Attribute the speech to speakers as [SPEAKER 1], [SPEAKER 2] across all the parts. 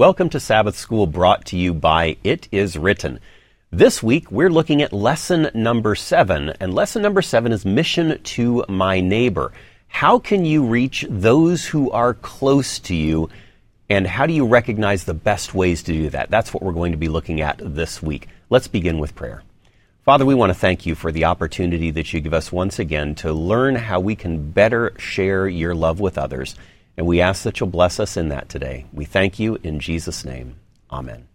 [SPEAKER 1] Welcome to Sabbath School brought to you by It Is Written. This week we're looking at lesson number seven, and lesson number seven is Mission to My Neighbor. How can you reach those who are close to you, and how do you recognize the best ways to do that? That's what we're going to be looking at this week. Let's begin with prayer. Father, we want to thank you for the opportunity that you give us once again to learn how we can better share your love with others. And we ask that you'll bless us in that today. We thank you in Jesus' name. Amen.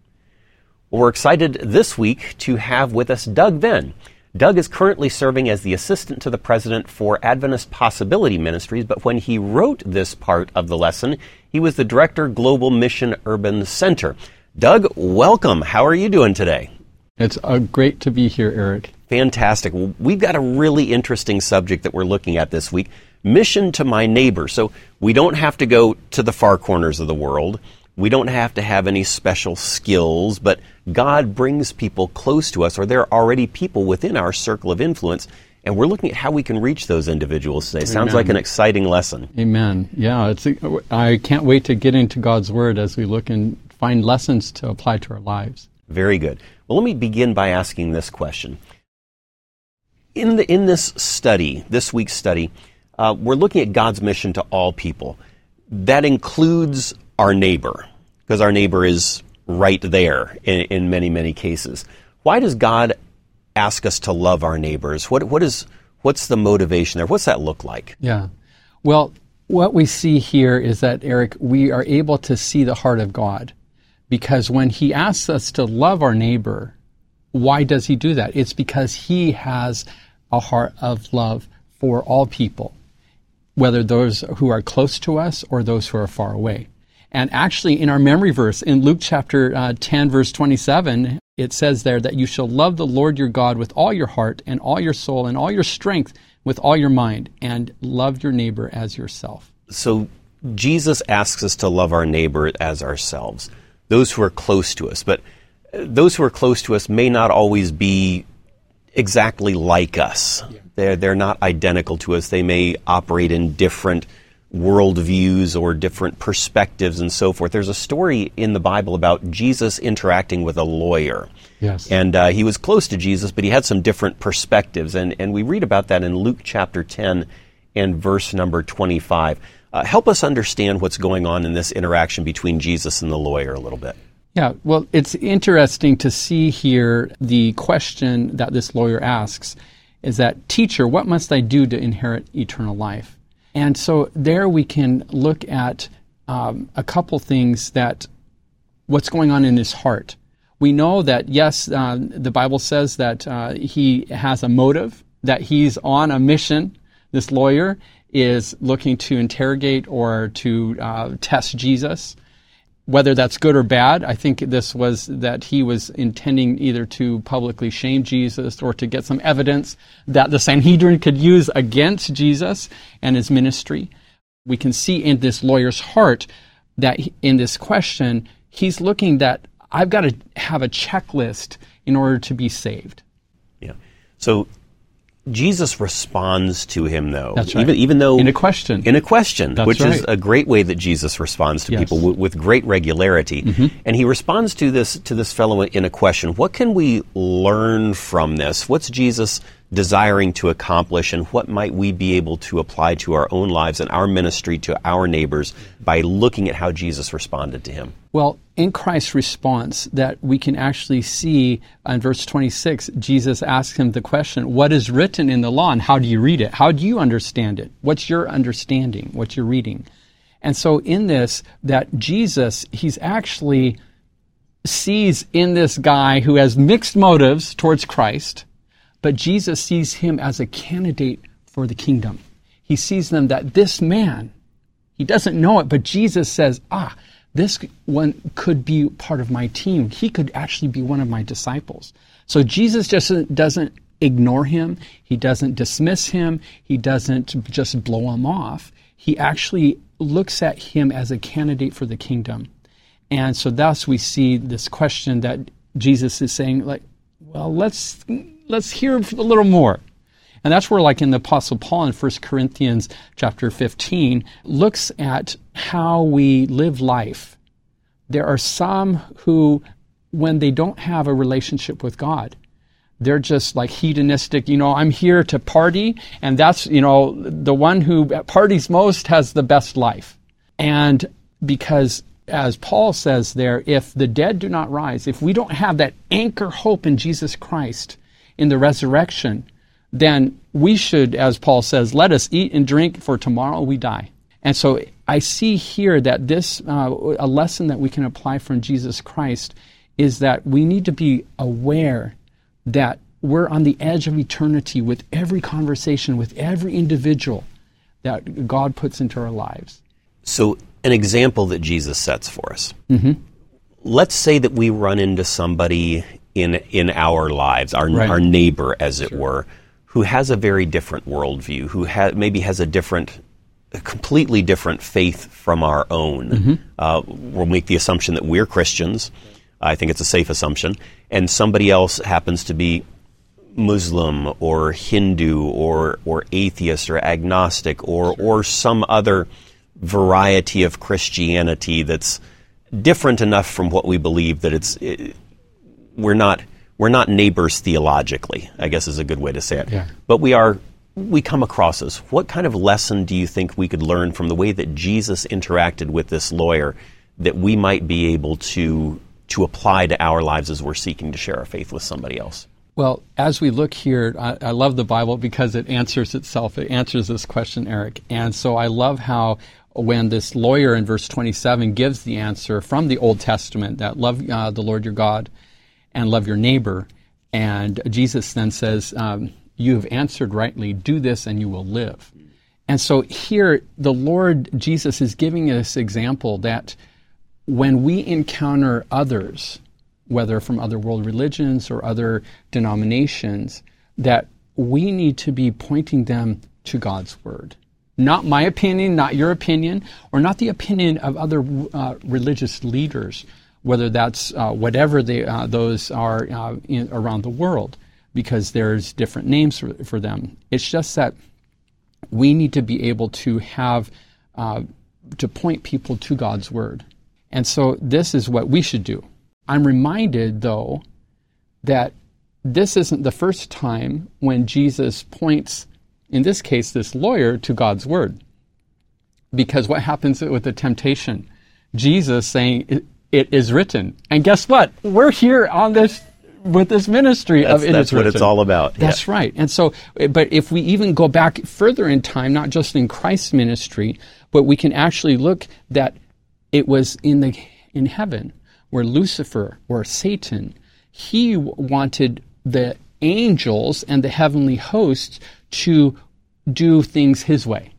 [SPEAKER 1] Well, we're excited this week to have with us Doug Venn. Doug is currently serving as the assistant to the president for Adventist Possibility Ministries, but when he wrote this part of the lesson, he was the director, Global Mission Urban Center. Doug, welcome. How are you doing today?
[SPEAKER 2] It's uh, great to be here, Eric.
[SPEAKER 1] Fantastic. Well, we've got a really interesting subject that we're looking at this week mission to my neighbor. So we don't have to go to the far corners of the world. We don't have to have any special skills, but God brings people close to us, or there are already people within our circle of influence, and we're looking at how we can reach those individuals today. Amen. Sounds like an exciting lesson.
[SPEAKER 2] Amen. Yeah, it's. I can't wait to get into God's Word as we look and find lessons to apply to our lives.
[SPEAKER 1] Very good. Well, let me begin by asking this question. In the in this study, this week's study, uh, we're looking at God's mission to all people. That includes our neighbor, because our neighbor is right there in, in, many, many cases. Why does God ask us to love our neighbors? What, what is, what's the motivation there? What's that look like?
[SPEAKER 2] Yeah. Well, what we see here is that, Eric, we are able to see the heart of God. Because when He asks us to love our neighbor, why does He do that? It's because He has a heart of love for all people whether those who are close to us or those who are far away. And actually, in our memory verse, in Luke chapter uh, 10, verse 27, it says there that you shall love the Lord your God with all your heart and all your soul and all your strength, with all your mind, and love your neighbor as yourself.
[SPEAKER 1] So, Jesus asks us to love our neighbor as ourselves, those who are close to us. But uh, those who are close to us may not always be exactly like us. Yeah. They're, they're not identical to us. They may operate in different worldviews or different perspectives and so forth. There's a story in the Bible about Jesus interacting with a lawyer.
[SPEAKER 2] Yes.
[SPEAKER 1] And uh, he was close to Jesus, but he had some different perspectives. And, and we read about that in Luke chapter 10 and verse number 25. Uh, help us understand what's going on in this interaction between Jesus and the lawyer a little bit.
[SPEAKER 2] Yeah, well, it's interesting to see here the question that this lawyer asks is that, Teacher, what must I do to inherit eternal life? And so there we can look at um, a couple things that what's going on in his heart. We know that, yes, uh, the Bible says that uh, he has a motive, that he's on a mission. This lawyer is looking to interrogate or to uh, test Jesus whether that's good or bad, I think this was that he was intending either to publicly shame Jesus or to get some evidence that the Sanhedrin could use against Jesus and his ministry. We can see in this lawyer's heart that in this question, he's looking that I've got to have a checklist in order to be saved.
[SPEAKER 1] Yeah. So Jesus responds to him, though.
[SPEAKER 2] That's right.
[SPEAKER 1] Even, even though
[SPEAKER 2] in a question,
[SPEAKER 1] in a question,
[SPEAKER 2] That's
[SPEAKER 1] which
[SPEAKER 2] right.
[SPEAKER 1] is a great way that Jesus responds to
[SPEAKER 2] yes.
[SPEAKER 1] people w- with great regularity, mm-hmm. and he responds to this to this fellow in a question. What can we learn from this? What's Jesus desiring to accomplish, and what might we be able to apply to our own lives and our ministry to our neighbors by looking at how Jesus responded to him?
[SPEAKER 2] Well, in Christ's response, that we can actually see in verse 26, Jesus asks him the question, What is written in the law, and how do you read it? How do you understand it? What's your understanding? What you're reading? And so, in this, that Jesus, he's actually sees in this guy who has mixed motives towards Christ, but Jesus sees him as a candidate for the kingdom. He sees them that this man, he doesn't know it, but Jesus says, Ah, this one could be part of my team. He could actually be one of my disciples. So Jesus just doesn't ignore him. He doesn't dismiss him. He doesn't just blow him off. He actually looks at him as a candidate for the kingdom. And so thus we see this question that Jesus is saying, like, well, let's let's hear a little more. And that's where, like in the Apostle Paul in 1 Corinthians chapter 15, looks at how we live life There are some who, when they don't have a relationship with God, they're just like hedonistic. You know, I'm here to party, and that's, you know, the one who parties most has the best life. And because, as Paul says there, if the dead do not rise, if we don't have that anchor hope in Jesus Christ in the resurrection, then we should, as Paul says, let us eat and drink, for tomorrow we die. And so I see here that this, uh, a lesson that we can apply from Jesus Christ is that we need to be aware that we're on the edge of eternity with every conversation, with every individual that God puts into our lives.
[SPEAKER 1] So, an example that Jesus sets for us. Mm-hmm. Let's say that we run into somebody in in our lives, our right. our neighbor, as it were, who has a very different worldview, who ha- maybe has a different, a completely different faith from our own. Mm-hmm. Uh, we'll make the assumption that we're Christians. I think it's a safe assumption, and somebody else happens to be Muslim or Hindu or or atheist or agnostic or or some other variety of Christianity that's different enough from what we believe that it's it, we're not we're not neighbors theologically, I guess is a good way to say it.
[SPEAKER 2] Yeah.
[SPEAKER 1] But we are we come across as what kind of lesson do you think we could learn from the way that Jesus interacted with this lawyer that we might be able to to apply to our lives as we're seeking to share our faith with somebody else?
[SPEAKER 2] Well, as we look here, I, I, love the Bible because it answers itself. It answers this question, Eric. And so I love how when this lawyer in verse 27 gives the answer from the Old Testament that love uh, the Lord your God and love your neighbor. And Jesus then says, um, You have answered rightly, do this and you will live. And so here, the Lord Jesus is giving us example that when we encounter others, whether from other world religions or other denominations, that we need to be pointing them to God's Word. Not my opinion, not your opinion, or not the opinion of other uh, religious leaders, whether that's uh, whatever they, uh, those are uh, in, around the world, because there's different names for, for, them. It's just that we need to be able to have, uh, to point people to God's Word. And so this is what we should do. I'm reminded, though, that this isn't the first time when Jesus points, in this case, this lawyer to God's word. Because what happens with the temptation? Jesus saying, it, is written. And guess what? We're here on this with this ministry
[SPEAKER 1] that's,
[SPEAKER 2] of it
[SPEAKER 1] that's what it's all about.
[SPEAKER 2] That's
[SPEAKER 1] yeah.
[SPEAKER 2] right. And so, but if we even go back further in time, not just in Christ's ministry, but we can actually look that it was in the in heaven where Lucifer or Satan, he wanted the angels and the heavenly hosts to do things his way.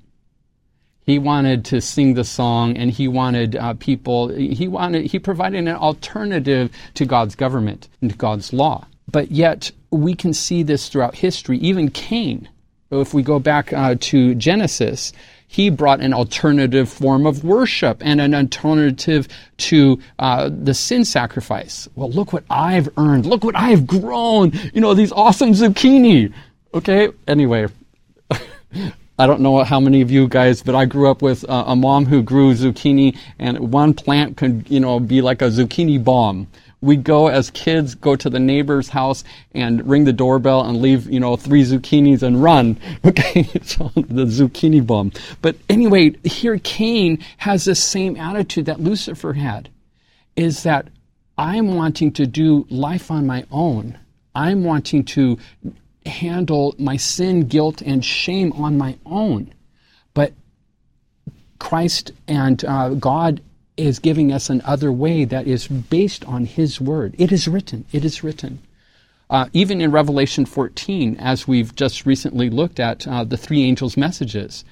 [SPEAKER 2] He wanted to sing the song and he wanted uh, people, he wanted, he provided an alternative to God's government and to God's law. But yet, we can see this throughout history. Even Cain, if we go back uh, to Genesis, he brought an alternative form of worship and an alternative to uh, the sin sacrifice. Well, look what I've earned. Look what I've grown. You know, these awesome zucchini. Okay, anyway. I don't know how many of you guys, but I grew up with uh, a mom who grew zucchini, and one plant could, you know, be like a zucchini bomb we'd go as kids, go to the neighbor's house and ring the doorbell and leave, you know, three zucchinis and run. Okay, so the zucchini bomb. But anyway, here Cain has the same attitude that Lucifer had, is that I'm wanting to do life on my own. I'm wanting to handle my sin, guilt, and shame on my own. But Christ and uh, God is giving us another way that is based on His Word. It is written. It is written. Uh, even in Revelation 14, as we've just recently looked at uh, the three angels' messages,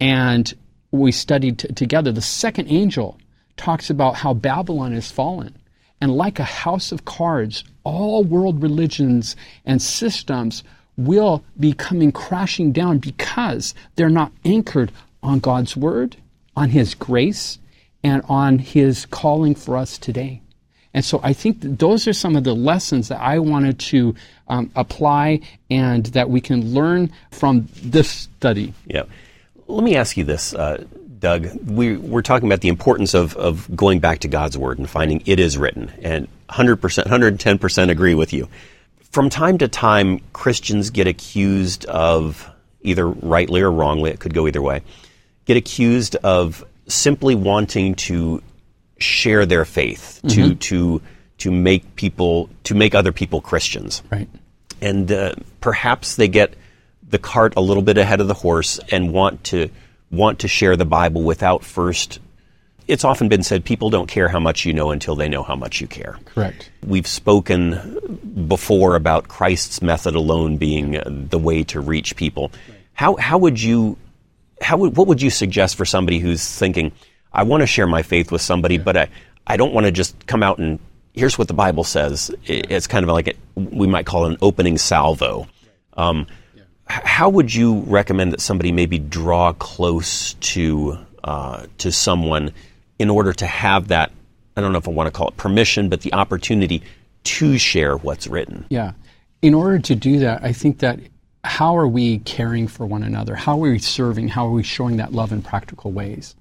[SPEAKER 2] and we studied t- together, the second angel talks about how Babylon is fallen. And like a house of cards, all world religions and systems will be coming crashing down because they're not anchored on God's Word, on His grace, and on his calling for us today. And so I think those are some of the lessons that I wanted to um, apply and that we can learn from this study.
[SPEAKER 1] Yeah. Let me ask you this. Uh, Doug, we, we're talking about the importance of, of going back to God's Word and finding it is written, and 100%, 110% agree with you. From time to time, Christians get accused of, either rightly or wrongly, it could go either way, get accused of simply wanting to share their faith, mm-hmm. to, to, to make people, to make other people Christians.
[SPEAKER 2] Right.
[SPEAKER 1] And uh, perhaps they get the cart a little bit ahead of the horse and want to want to share the Bible without first. It's often been said people don't care how much you know until they know how much you care.
[SPEAKER 2] Correct.
[SPEAKER 1] We've spoken before about Christ's method alone being the way to reach people. How how would you how would what would you suggest for somebody who's thinking I want to share my faith with somebody, but I I don't want to just come out and here's what the Bible says. It's kind of like a, we might call it an opening salvo. Um, how would you recommend that somebody maybe draw close to uh, to someone in order to have that? I don't know if I want to call it permission, but the opportunity to share what's written.
[SPEAKER 2] Yeah. In order to do that, I think that how are we caring for one another? How are we serving? How are we showing that love in practical ways?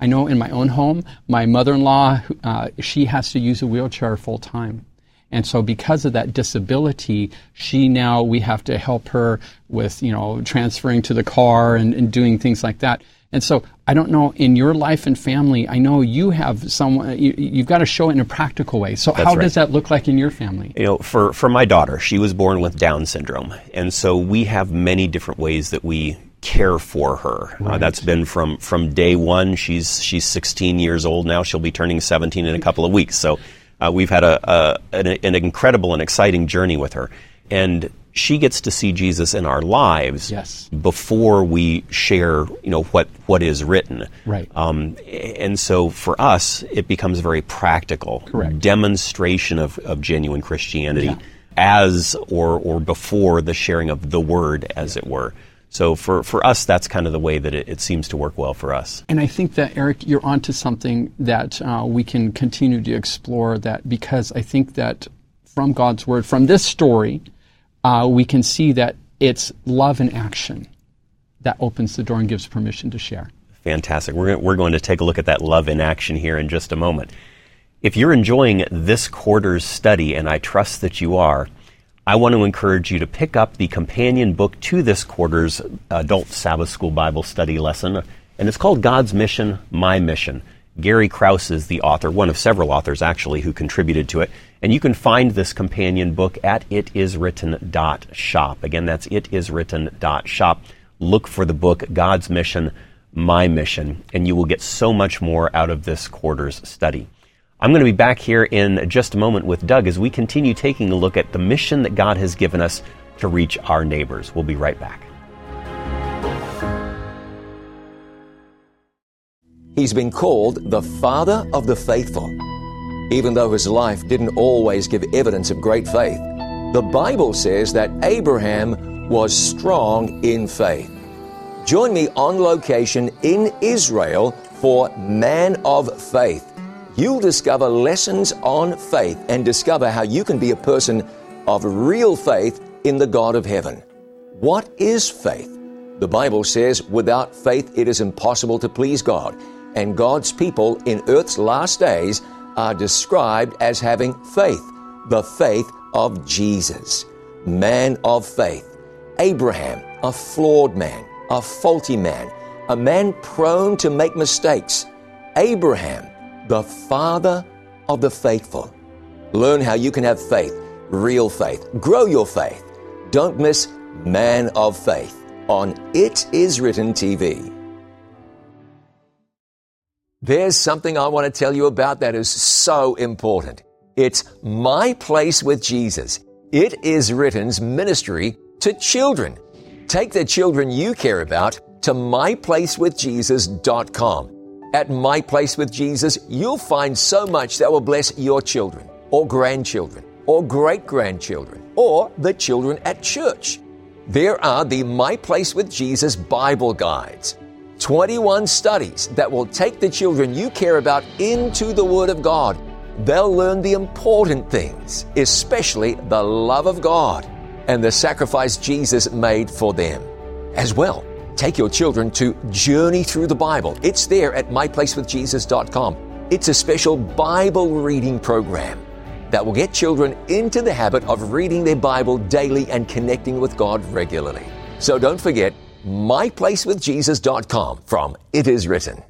[SPEAKER 2] I know in my own home, my mother-in-law, uh, she has to use a wheelchair full time. And so because of that disability, she now, we have to help her with, you know, transferring to the car and, and doing things like that. And so I don't know in your life and family, I know you have someone, you, have got to show it in a practical way. So That's how right. does that look like in your family?
[SPEAKER 1] You know, for, for my daughter, she was born with Down syndrome. And so we have many different ways that we care for her. Uh, right. Uh, that's been from, from day one. She's, she's 16 years old now. She'll be turning 17 in a couple of weeks. So uh, we've had a, a an, an, incredible and exciting journey with her, and she gets to see Jesus in our lives
[SPEAKER 2] yes.
[SPEAKER 1] before we share, you know, what what is written.
[SPEAKER 2] Right.
[SPEAKER 1] Um, and so for us, it becomes a very practical
[SPEAKER 2] Correct.
[SPEAKER 1] demonstration of, of genuine Christianity. Yeah. As or, or before the sharing of the word, as yeah. it were. So for, for us, that's kind of the way that it, it, seems to work well for us.
[SPEAKER 2] And I think that, Eric, you're onto something that uh, we can continue to explore that because I think that from God's Word, from this story, uh, we can see that it's love in action that opens the door and gives permission to share.
[SPEAKER 1] Fantastic. We're, we're going to take a look at that love in action here in just a moment. If you're enjoying this quarter's study, and I trust that you are, I want to encourage you to pick up the companion book to this quarter's adult Sabbath School Bible study lesson, and it's called God's Mission, My Mission. Gary Krause is the author, one of several authors actually who contributed to it. And you can find this companion book at itiswritten.shop. Again, that's itiswritten.shop. Look for the book God's Mission, My Mission, and you will get so much more out of this quarter's study. I'm going to be back here in just a moment with Doug as we continue taking a look at the mission that God has given us to reach our neighbors. We'll be right back.
[SPEAKER 3] He's been called the Father of the Faithful. Even though his life didn't always give evidence of great faith, the Bible says that Abraham was strong in faith. Join me on location in Israel for Man of Faith You'll discover lessons on faith and discover how you can be a person of real faith in the God of heaven. What is faith? The Bible says, without faith it is impossible to please God, and God's people in earth's last days are described as having faith, the faith of Jesus. Man of faith. Abraham, a flawed man, a faulty man, a man prone to make mistakes. Abraham, the Father of the faithful. Learn how you can have faith, real faith. Grow your faith. Don't miss Man of Faith on It Is Written TV. There's something I want to tell you about that is so important. It's My Place with Jesus. It is Written's ministry to children. Take the children you care about to myplacewithjesus.com. At My Place with Jesus, you'll find so much that will bless your children, or grandchildren, or great grandchildren, or the children at church. There are the My Place with Jesus Bible Guides. 21 studies that will take the children you care about into the Word of God. They'll learn the important things, especially the love of God and the sacrifice Jesus made for them. As well, Take your children to Journey Through the Bible. It's there at myplacewithjesus.com. It's a special Bible reading program that will get children into the habit of reading their Bible daily and connecting with God regularly. So don't forget myplacewithjesus.com from It Is Written.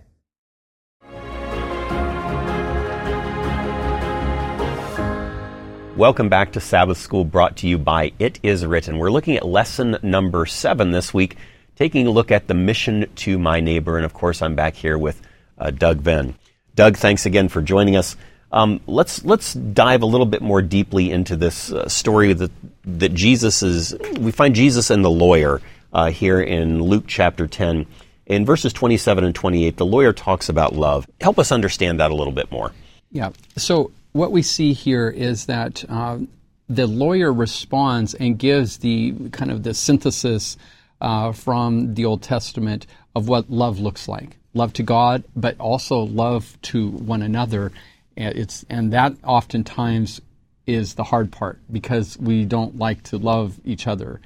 [SPEAKER 1] Welcome back to Sabbath School brought to you by It Is Written. We're looking at lesson number seven this week, taking a look at the mission to my neighbor. And of course, I'm back here with uh, Doug Venn. Doug, thanks again for joining us. Um, let's let's dive a little bit more deeply into this uh, story that that Jesus is. We find Jesus and the lawyer uh, here in Luke chapter ten. In verses 27 and 28, the lawyer talks about love. Help us understand that a little bit more.
[SPEAKER 2] Yeah. So what we see here is that uh, the lawyer responds and gives the kind of the synthesis uh, from the Old Testament of what love looks like love to God, but also love to one another. It's, and that oftentimes is the hard part because we don't like to love each other.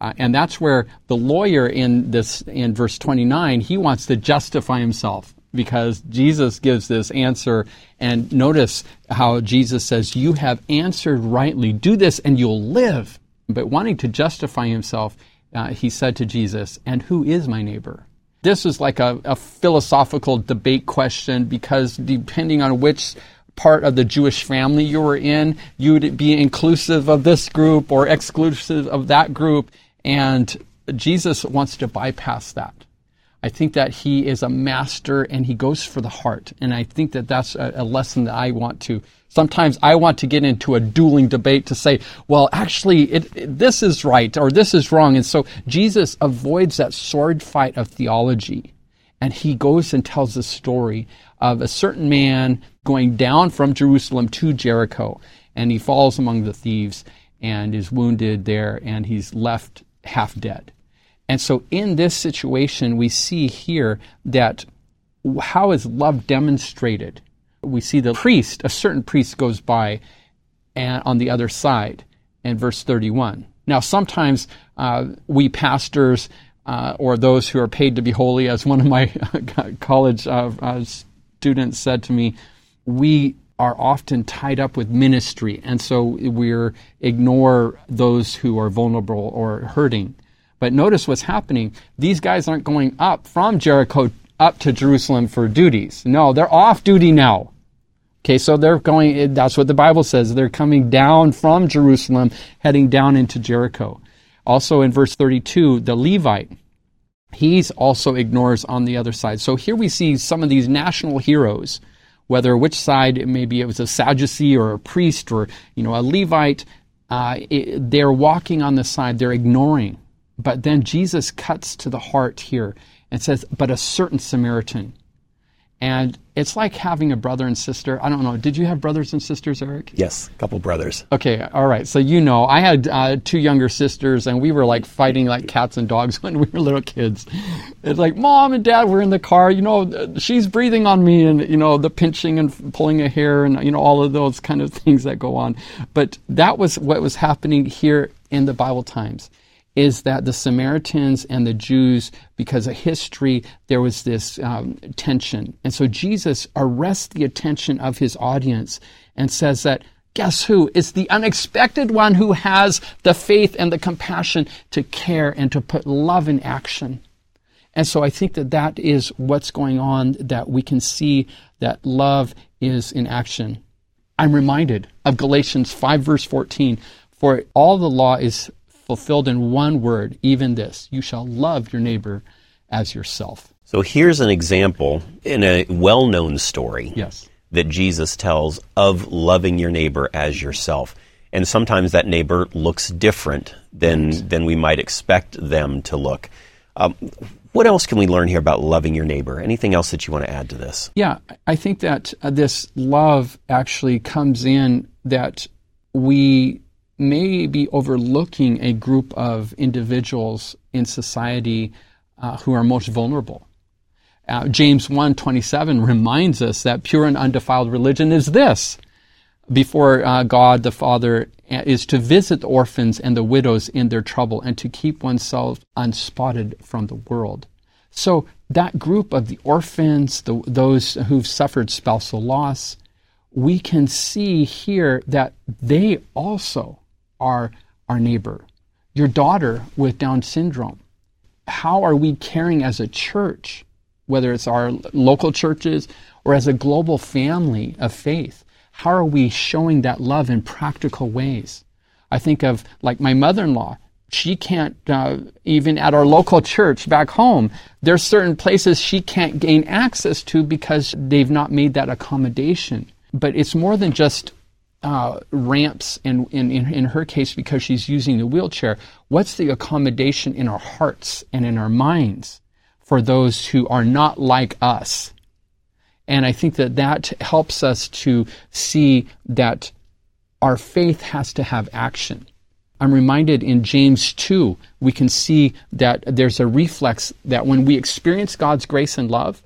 [SPEAKER 2] Uh, and that's where the lawyer in this in verse 29 he wants to justify himself because Jesus gives this answer. And notice how Jesus says, You have answered rightly. Do this and you'll live. But wanting to justify himself, uh, he said to Jesus, And who is my neighbor? This is like a, a philosophical debate question because depending on which part of the Jewish family you were in, you would be inclusive of this group or exclusive of that group. And Jesus wants to bypass that. I think that he is a master and he goes for the heart. And I think that that's a, a, lesson that I want to. Sometimes I want to get into a dueling debate to say, well, actually, it, it, this is right or this is wrong. And so Jesus avoids that sword fight of theology. And he goes and tells the story of a certain man going down from Jerusalem to Jericho. And he falls among the thieves and is wounded there and he's left half dead. And so in this situation, we see here that how is love demonstrated? We see the priest, a certain priest goes by and on the other side in verse 31. Now, sometimes uh, we pastors uh, or those who are paid to be holy, as one of my college uh, uh, students said to me, we are often tied up with ministry, and so we ignore those who are vulnerable or hurting. But notice what's happening. These guys aren't going up from Jericho up to Jerusalem for duties. No, they're off duty now. Okay, so they're going, that's what the Bible says. They're coming down from Jerusalem, heading down into Jericho. Also in verse 32, the Levite, he's also ignores on the other side. So here we see some of these national heroes, whether which side, maybe it was a Sadducee or a priest or, you know, a Levite, uh, it, they're walking on the side, they're ignoring but then Jesus cuts to the heart here and says, But a certain Samaritan. And it's like having a brother and sister. I don't know. Did you have brothers and sisters, Eric?
[SPEAKER 1] Yes, a couple brothers.
[SPEAKER 2] Okay, all right. So you know, I had uh, two younger sisters, and we were like fighting like cats and dogs when we were little kids. It's like mom and dad were in the car. You know, she's breathing on me, and you know the pinching and pulling a hair, and you know all of those kind of things that go on. But that was what was happening here in the Bible times is that the Samaritans and the Jews, because of history, there was this um, tension. And so Jesus arrests the attention of his audience and says that, guess who? It's the unexpected one who has the faith and the compassion to care and to put love in action. And so I think that that is what's going on, that we can see that love is in action. I'm reminded of Galatians 5, verse 14. For all the law is fulfilled in one word, even this you shall love your neighbor as yourself.
[SPEAKER 1] So here's an example in a well known story
[SPEAKER 2] yes.
[SPEAKER 1] that Jesus tells of loving your neighbor as yourself. And sometimes that neighbor looks different than, right. than we might expect them to look. Um, what else can we learn here about loving your neighbor? Anything else that you want to add to this?
[SPEAKER 2] Yeah, I think that uh, this love actually comes in that we may be overlooking a group of individuals in society uh, who are most vulnerable. Uh, James 1:27 reminds us that pure and undefiled religion is this: before uh, God the Father uh, is to visit the orphans and the widows in their trouble and to keep oneself unspotted from the world. So that group of the orphans, the, those who've suffered spousal loss, we can see here that they also our neighbor. Your daughter with Down syndrome. How are we caring as a church, whether it's our local churches or as a global family of faith? How are we showing that love in practical ways? I think of like my mother in law. She can't, uh, even at our local church back home, there's certain places she can't gain access to because they've not made that accommodation. But it's more than just uh, ramps in, in, in her case because she's using the wheelchair. What's the accommodation in our hearts and in our minds for those who are not like us? And I think that that helps us to see that our faith has to have action. I'm reminded in James 2, we can see that there's a reflex that when we experience God's grace and love,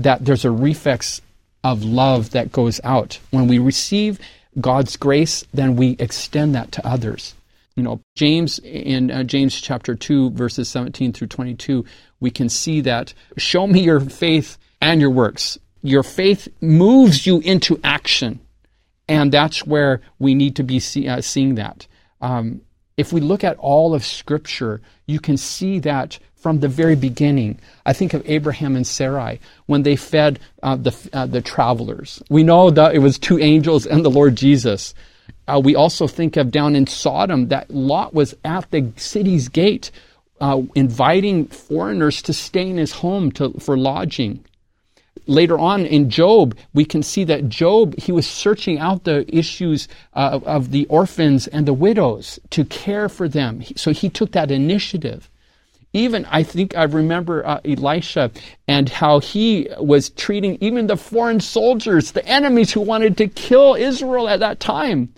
[SPEAKER 2] that there's a reflex of love that goes out. When we receive God's grace, then we extend that to others. You know, James in uh, James chapter 2 verses 17 through 22, we can see that show me your faith and your works your faith moves you into action. And that's where we need to be see, uh, seeing that. Um, if we look at all of Scripture, you can see that from the very beginning. I think of Abraham and Sarai when they fed uh, the, uh, the travelers. We know that it was two angels and the Lord Jesus. Uh, we also think of down in Sodom that Lot was at the city's gate, uh, inviting foreigners to stay in his home to, for lodging later on in Job, we can see that Job, he was searching out the issues uh, of the orphans and the widows to care for them. So he took that initiative. Even, I think I remember uh, Elisha and how he was treating even the foreign soldiers, the enemies who wanted to kill Israel at that time.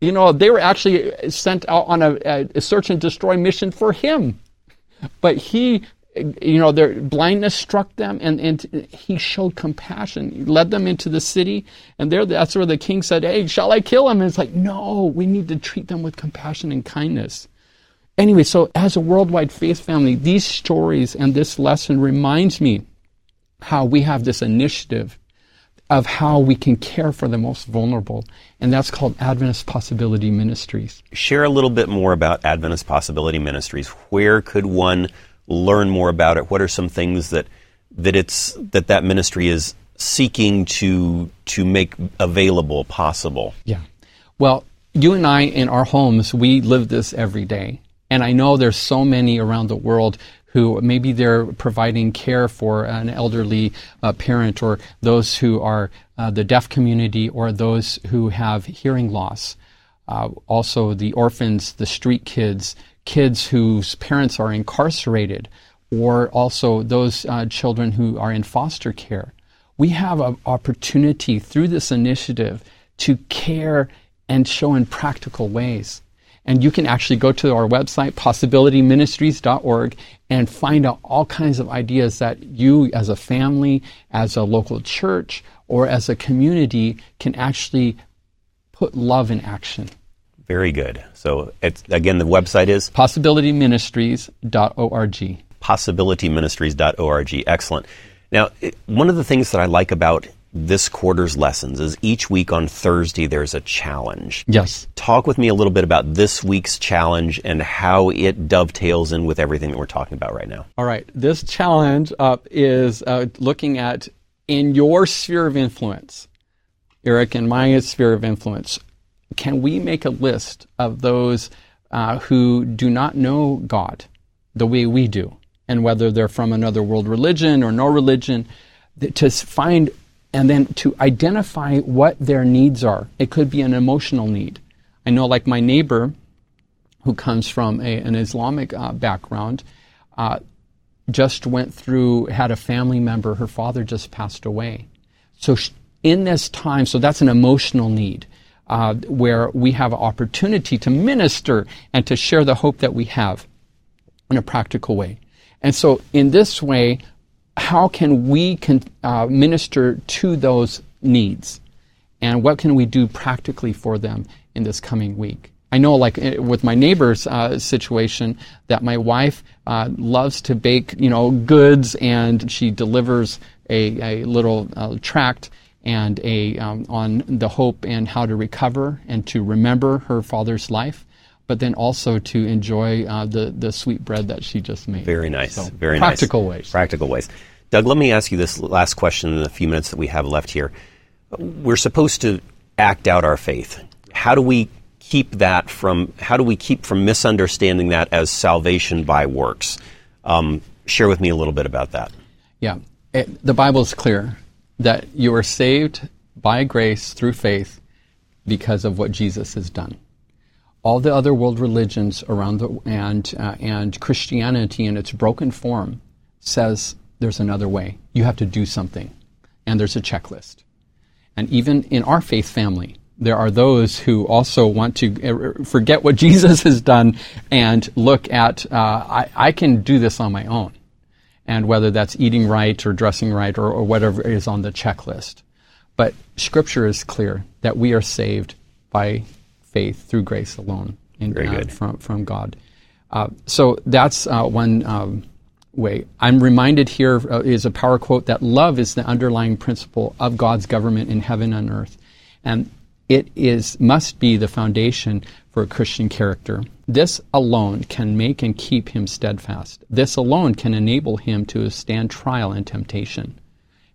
[SPEAKER 2] You know, they were actually sent out on a, a search and destroy mission for him. But he you know, their blindness struck them, and, and he showed compassion. He led them into the city, and there, that's where the king said, Hey, shall I kill him? And it's like, No, we need to treat them with compassion and kindness. Anyway, so as a worldwide faith family, these stories and this lesson reminds me how we have this initiative of how we can care for the most vulnerable, and that's called Adventist Possibility Ministries.
[SPEAKER 1] Share a little bit more about Adventist Possibility Ministries. Where could one learn more about it? What are some things that that it's that that ministry is seeking to to make available possible?
[SPEAKER 2] Yeah. Well, you and I in our homes, we live this every day. And I know there's so many around the world who maybe they're providing care for an elderly uh, parent or those who are uh, the deaf community or those who have hearing loss. Uh, also, the orphans, the street kids, kids whose parents are incarcerated, or also those uh, children who are in foster care. We have an opportunity through this initiative to care and show in practical ways. And you can actually go to our website, possibilityministries.org, and find out all kinds of ideas that you, as a family, as a local church, or as a community, can actually put love in action.
[SPEAKER 1] Very good. So, it's, again, the website is
[SPEAKER 2] possibilityministries.org.
[SPEAKER 1] Possibilityministries.org. Excellent. Now, one of the things that I like about this quarter's lessons is each week on Thursday there's a challenge.
[SPEAKER 2] Yes.
[SPEAKER 1] Talk with me a little bit about this week's challenge and how it dovetails in with everything that we're talking about right now.
[SPEAKER 2] All right. This challenge uh, is uh, looking at in your sphere of influence, Eric, in my sphere of influence, can we make a list of those uh, who do not know God the way we do, and whether they're from another world religion or no religion, to find and then to identify what their needs are. It could be an emotional need. I know, like my neighbor, who comes from a, an Islamic uh, background, uh, just went through, had a family member, her father just passed away. So, in this time, so that's an emotional need uh, where we have opportunity to minister and to share the hope that we have in a practical way. And so, in this way, how can we con- uh, minister to those needs? And what can we do practically for them in this coming week? I know, like eh, with my neighbor's uh, situation, that my wife uh, loves to bake, you know, goods, and she delivers a, a little uh, tract and a um, on the hope and how to recover and to remember her father's life, but then also to enjoy uh, the the sweet bread that she just made.
[SPEAKER 1] Very nice.
[SPEAKER 2] So,
[SPEAKER 1] Very
[SPEAKER 2] practical
[SPEAKER 1] nice.
[SPEAKER 2] ways.
[SPEAKER 1] Practical ways. Doug, let me ask you this last question in the few minutes that we have left here. We're supposed to act out our faith. How do we keep that from how do we keep from misunderstanding that as salvation by works? Um, share with me a little bit about that.
[SPEAKER 2] Yeah, it, the Bible is clear that you are saved by grace through faith because of what Jesus has done. All the other world religions around the and uh, and Christianity in its broken form says there's another way. You have to do something, and there's a checklist. And even in our faith family, there are those who also want to uh, forget what Jesus has done and look at, uh, I, I, can do this on my own. And whether that's eating right or dressing right or, or whatever is on the checklist. But Scripture is clear that we are saved by faith through grace alone in,
[SPEAKER 1] uh,
[SPEAKER 2] from, from God. Uh, so that's uh, one um, way. I'm reminded here uh, is a power quote that love is the underlying principle of God's government in heaven and earth. And it is must be the foundation for a Christian character. This alone can make and keep him steadfast. This alone can enable him to stand trial and temptation.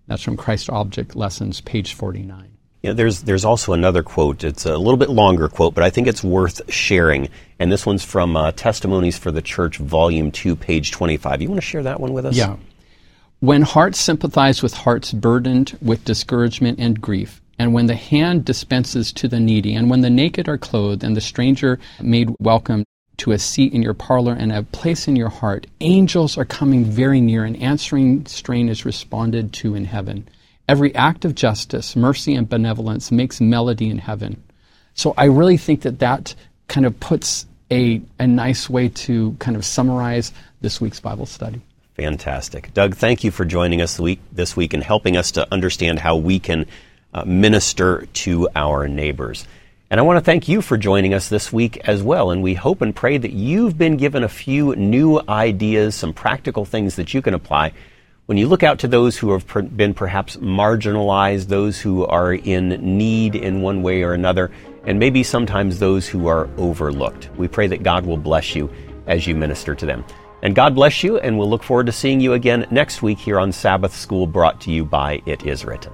[SPEAKER 2] That's from Christ Object Lessons, page 49.
[SPEAKER 1] You know, there's there's also another quote. It's a little bit longer quote, but I think it's worth sharing. And this one's from uh, Testimonies for the Church, Volume Two, page 25. You want to share that one with us?
[SPEAKER 2] Yeah. When hearts sympathize with hearts burdened with discouragement and grief, and when the hand dispenses to the needy, and when the naked are clothed, and the stranger made welcome to a seat in your parlor and a place in your heart, angels are coming very near, and answering strain is responded to in heaven. Every act of justice, mercy, and benevolence makes melody in heaven. So I really think that that kind of puts a, a nice way to kind of summarize this week's Bible study.
[SPEAKER 1] Fantastic. Doug, thank you for joining us this week and helping us to understand how we can Uh, minister to our neighbors. And I want to thank you for joining us this week as well. And we hope and pray that you've been given a few new ideas, some practical things that you can apply when you look out to those who have per- been perhaps marginalized, those who are in need in one way or another, and maybe sometimes those who are overlooked. We pray that God will bless you as you minister to them. And God bless you, and we'll look forward to seeing you again next week here on Sabbath School, brought to you by It Is Written.